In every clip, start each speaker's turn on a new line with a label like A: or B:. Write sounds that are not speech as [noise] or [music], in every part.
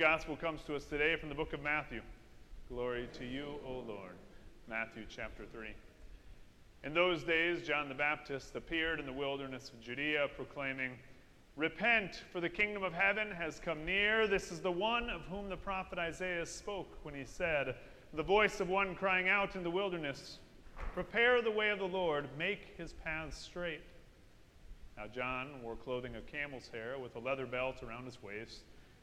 A: Gospel comes to us today from the book of Matthew. Glory to you, O Lord. Matthew chapter 3. In those days, John the Baptist appeared in the wilderness of Judea, proclaiming, Repent, for the kingdom of heaven has come near. This is the one of whom the prophet Isaiah spoke when he said, The voice of one crying out in the wilderness, Prepare the way of the Lord, make his paths straight. Now, John wore clothing of camel's hair with a leather belt around his waist,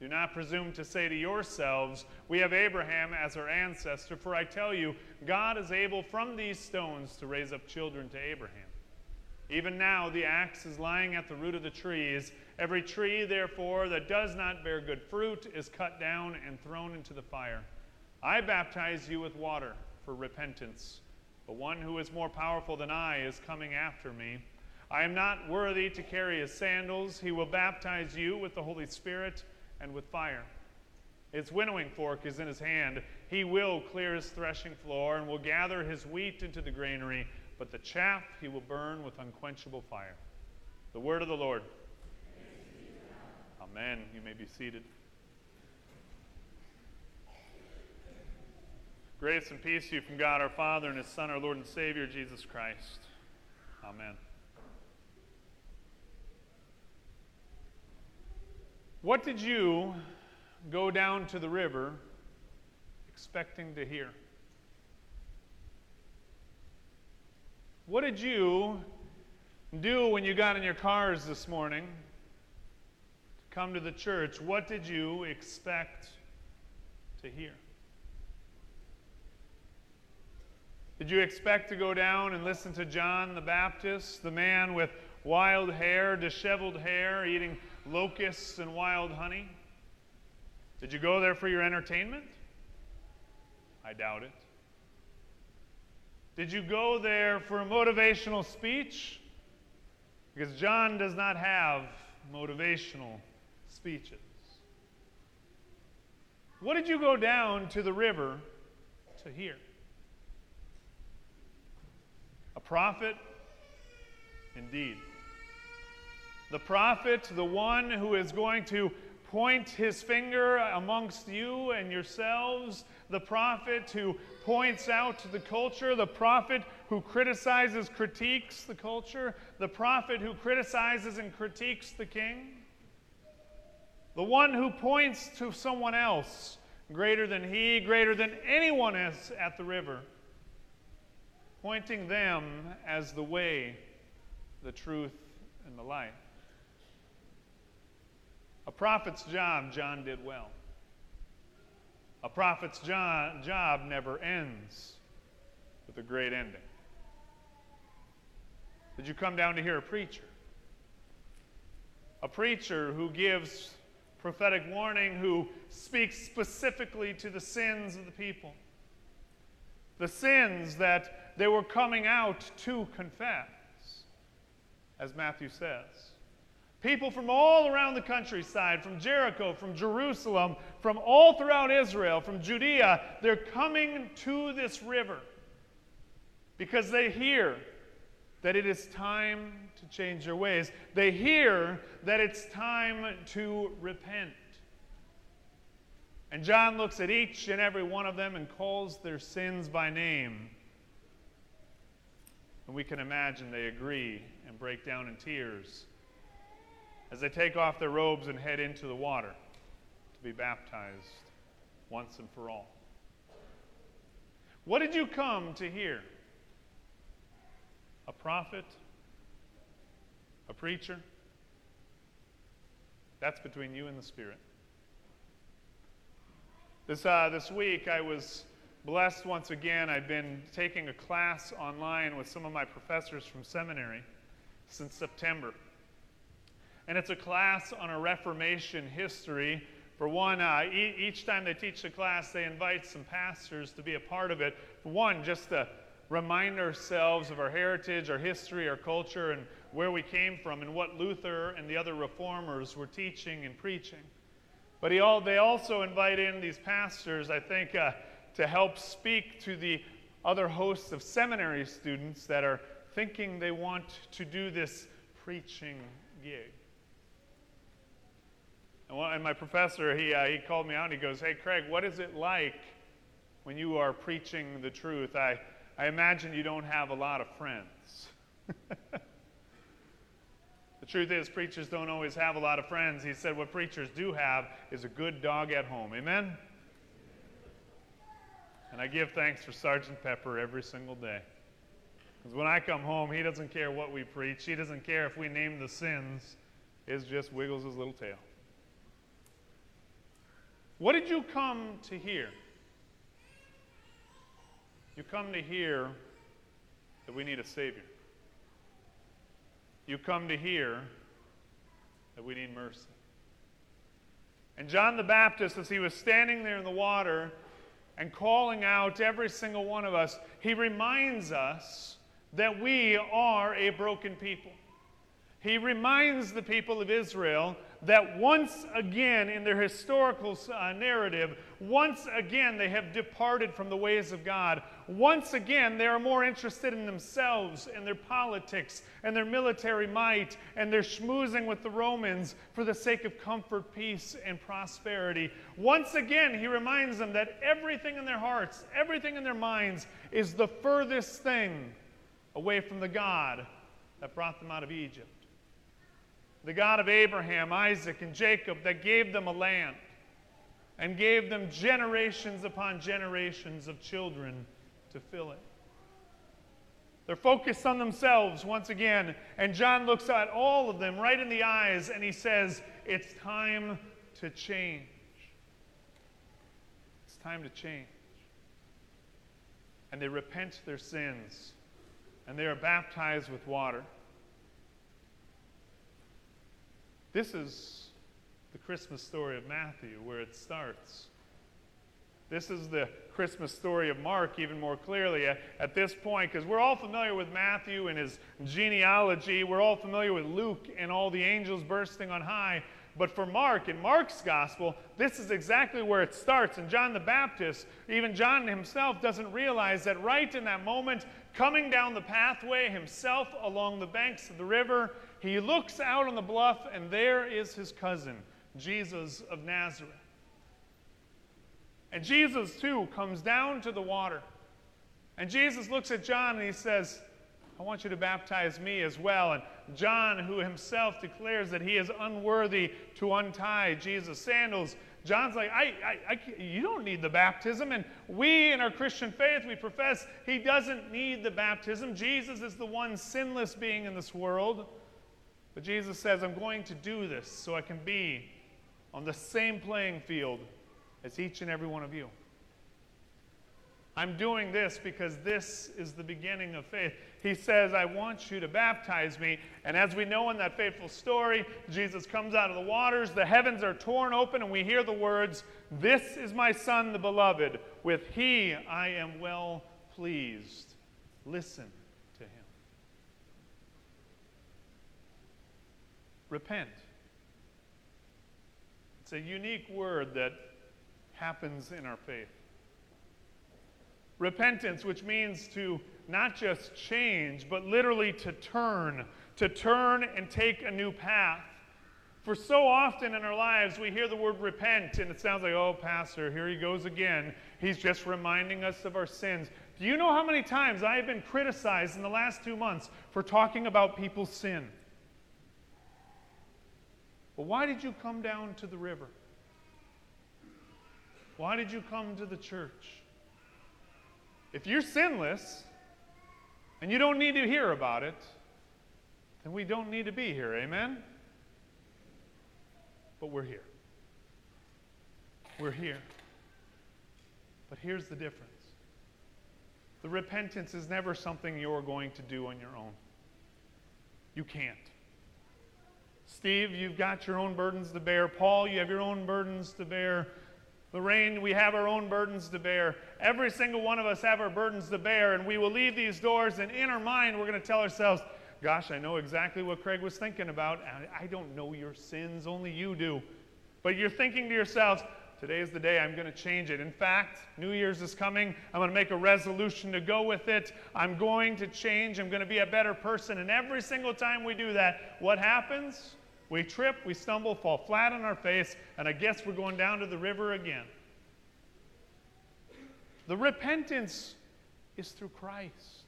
A: Do not presume to say to yourselves, We have Abraham as our ancestor, for I tell you, God is able from these stones to raise up children to Abraham. Even now the axe is lying at the root of the trees. Every tree, therefore, that does not bear good fruit is cut down and thrown into the fire. I baptize you with water for repentance, but one who is more powerful than I is coming after me. I am not worthy to carry his sandals. He will baptize you with the Holy Spirit and with fire. His winnowing fork is in his hand. He will clear his threshing floor and will gather his wheat into the granary, but the chaff he will burn with unquenchable fire. The word of the Lord. Amen. You may be seated. Grace and peace to you from God our Father and His Son, our Lord and Savior, Jesus Christ. Amen. What did you go down to the river expecting to hear? What did you do when you got in your cars this morning to come to the church? What did you expect to hear? Did you expect to go down and listen to John the Baptist, the man with wild hair, disheveled hair, eating locusts and wild honey? Did you go there for your entertainment? I doubt it. Did you go there for a motivational speech? Because John does not have motivational speeches. What did you go down to the river to hear? A prophet? Indeed. The prophet, the one who is going to point his finger amongst you and yourselves, the prophet who points out the culture, the prophet who criticizes, critiques the culture, the prophet who criticizes and critiques the king, the one who points to someone else greater than he, greater than anyone else at the river, pointing them as the way, the truth, and the life. A prophet's job, John did well. A prophet's job, job never ends with a great ending. Did you come down to hear a preacher? A preacher who gives prophetic warning, who speaks specifically to the sins of the people. The sins that they were coming out to confess, as Matthew says. People from all around the countryside, from Jericho, from Jerusalem, from all throughout Israel, from Judea, they're coming to this river because they hear that it is time to change their ways. They hear that it's time to repent. And John looks at each and every one of them and calls their sins by name. And we can imagine they agree and break down in tears as they take off their robes and head into the water to be baptized once and for all. What did you come to hear? A prophet? A preacher? That's between you and the Spirit. This, uh, this week, I was blessed once again. I've been taking a class online with some of my professors from seminary since September and it's a class on a Reformation history. For one, uh, e- each time they teach the class, they invite some pastors to be a part of it For one, just to remind ourselves of our heritage, our history, our culture, and where we came from, and what Luther and the other reformers were teaching and preaching. But all, they also invite in these pastors, I think, uh, to help speak to the other hosts of seminary students that are thinking they want to do this preaching gig. And my professor, he, uh, he called me out and he goes, Hey, Craig, what is it like when you are preaching the truth? I, I imagine you don't have a lot of friends. [laughs] the truth is, preachers don't always have a lot of friends. He said, What preachers do have is a good dog at home. Amen? And I give thanks for Sergeant Pepper every single day. Because when I come home, he doesn't care what we preach, he doesn't care if we name the sins, he just wiggles his little tail. What did you come to hear? You come to hear that we need a Savior. You come to hear that we need mercy. And John the Baptist, as he was standing there in the water and calling out every single one of us, he reminds us that we are a broken people. He reminds the people of Israel that once again in their historical uh, narrative, once again they have departed from the ways of God. Once again they are more interested in themselves and their politics and their military might and their schmoozing with the Romans for the sake of comfort, peace, and prosperity. Once again, he reminds them that everything in their hearts, everything in their minds is the furthest thing away from the God that brought them out of Egypt the God of Abraham, Isaac, and Jacob, that gave them a land and gave them generations upon generations of children to fill it. They're focused on themselves once again, and John looks at all of them right in the eyes and he says, It's time to change. It's time to change. And they repent their sins, and they are baptized with water. This is the Christmas story of Matthew, where it starts. This is the Christmas story of Mark even more clearly at, at this point, because we're all familiar with Matthew and his genealogy. We're all familiar with Luke and all the angels bursting on high. But for Mark, in Mark's gospel, this is exactly where it starts. And John the Baptist, even John himself, doesn't realize that right in that moment, coming down the pathway himself along the banks of the river, he looks out on the bluff, and there is his cousin, Jesus of Nazareth. And Jesus, too, comes down to the water. And Jesus looks at John and he says, I want you to baptize me as well. And John, who himself declares that he is unworthy to untie Jesus' sandals, John's like, I, I, I, you don't need the baptism. And we, in our Christian faith, we profess he doesn't need the baptism. Jesus is the one sinless being in this world. But Jesus says, I'm going to do this so I can be on the same playing field as each and every one of you. I'm doing this because this is the beginning of faith. He says, I want you to baptize me. And as we know in that faithful story, Jesus comes out of the waters, the heavens are torn open, and we hear the words, This is my Son, the beloved. With he I am well pleased. Listen repent. It's a unique word that happens in our faith. Repentance, which means to not just change, but literally to turn, to turn and take a new path. For so often in our lives, we hear the word repent, and it sounds like, oh, Pastor, here he goes again. He's just reminding us of our sins. Do you know how many times I have been criticized in the last two months for talking about people's sin? But why did you come down to the river? Why did you come to the church? If you're sinless and you don't need to hear about it, then we don't need to be here. Amen? But we're here. We're here. But here's the difference the repentance is never something you're going to do on your own. You can't. Steve, you've got your own burdens to bear. Paul, you have your own burdens to bear. Lorraine, we have our own burdens to bear. Every single one of us have our burdens to bear, and we will leave these doors, and in our mind, we're going to tell ourselves, Gosh, I know exactly what Craig was thinking about. I don't know your sins, only you do. But you're thinking to yourselves, Today is the day I'm going to change it. In fact, New Year's is coming. I'm going to make a resolution to go with it. I'm going to change. I'm going to be a better person. And every single time we do that, what happens? We trip, we stumble, fall flat on our face, and I guess we're going down to the river again. The repentance is through Christ.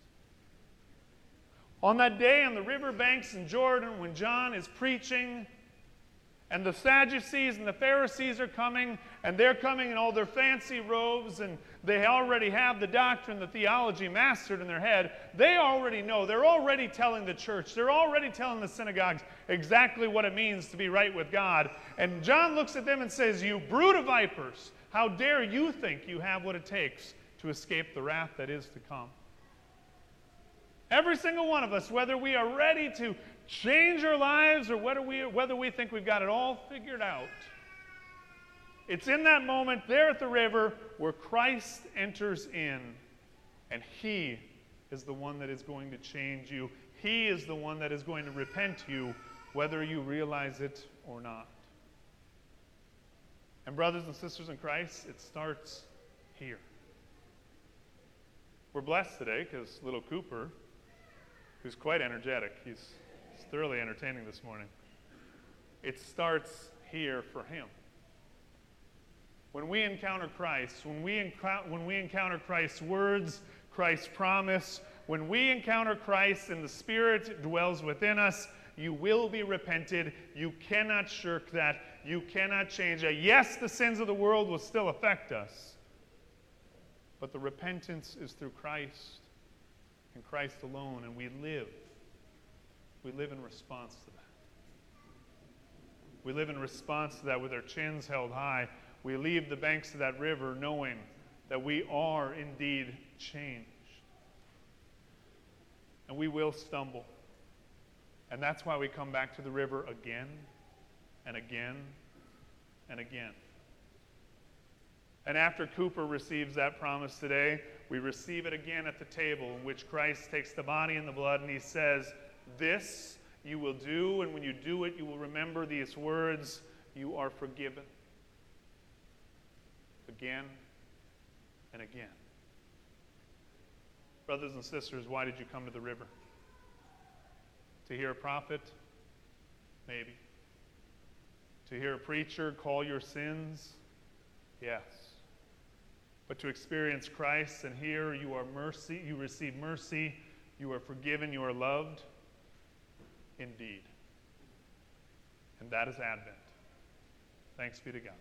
A: On that day on the river banks in Jordan, when John is preaching, and the Sadducees and the Pharisees are coming, and they're coming in all their fancy robes, and they already have the doctrine, the theology mastered in their head. They already know. They're already telling the church, they're already telling the synagogues exactly what it means to be right with God. And John looks at them and says, You brood of vipers, how dare you think you have what it takes to escape the wrath that is to come? Every single one of us, whether we are ready to change our lives or whether we, whether we think we've got it all figured out. It's in that moment there at the river where Christ enters in, and He is the one that is going to change you. He is the one that is going to repent you, whether you realize it or not. And, brothers and sisters in Christ, it starts here. We're blessed today because little Cooper, who's quite energetic, he's thoroughly entertaining this morning. It starts here for him. When we encounter Christ, when we, when we encounter Christ's words, Christ's promise, when we encounter Christ and the Spirit dwells within us, you will be repented. You cannot shirk that. You cannot change that. Yes, the sins of the world will still affect us, but the repentance is through Christ and Christ alone, and we live we live in response to that. We live in response to that with our chins held high. We leave the banks of that river knowing that we are indeed changed. And we will stumble. And that's why we come back to the river again and again and again. And after Cooper receives that promise today, we receive it again at the table in which Christ takes the body and the blood and he says, this you will do, and when you do it, you will remember these words you are forgiven. Again and again. Brothers and sisters, why did you come to the river? To hear a prophet? Maybe. To hear a preacher call your sins? Yes. But to experience Christ and here you are mercy, you receive mercy, you are forgiven, you are loved indeed. And that is Advent. Thanks be to God.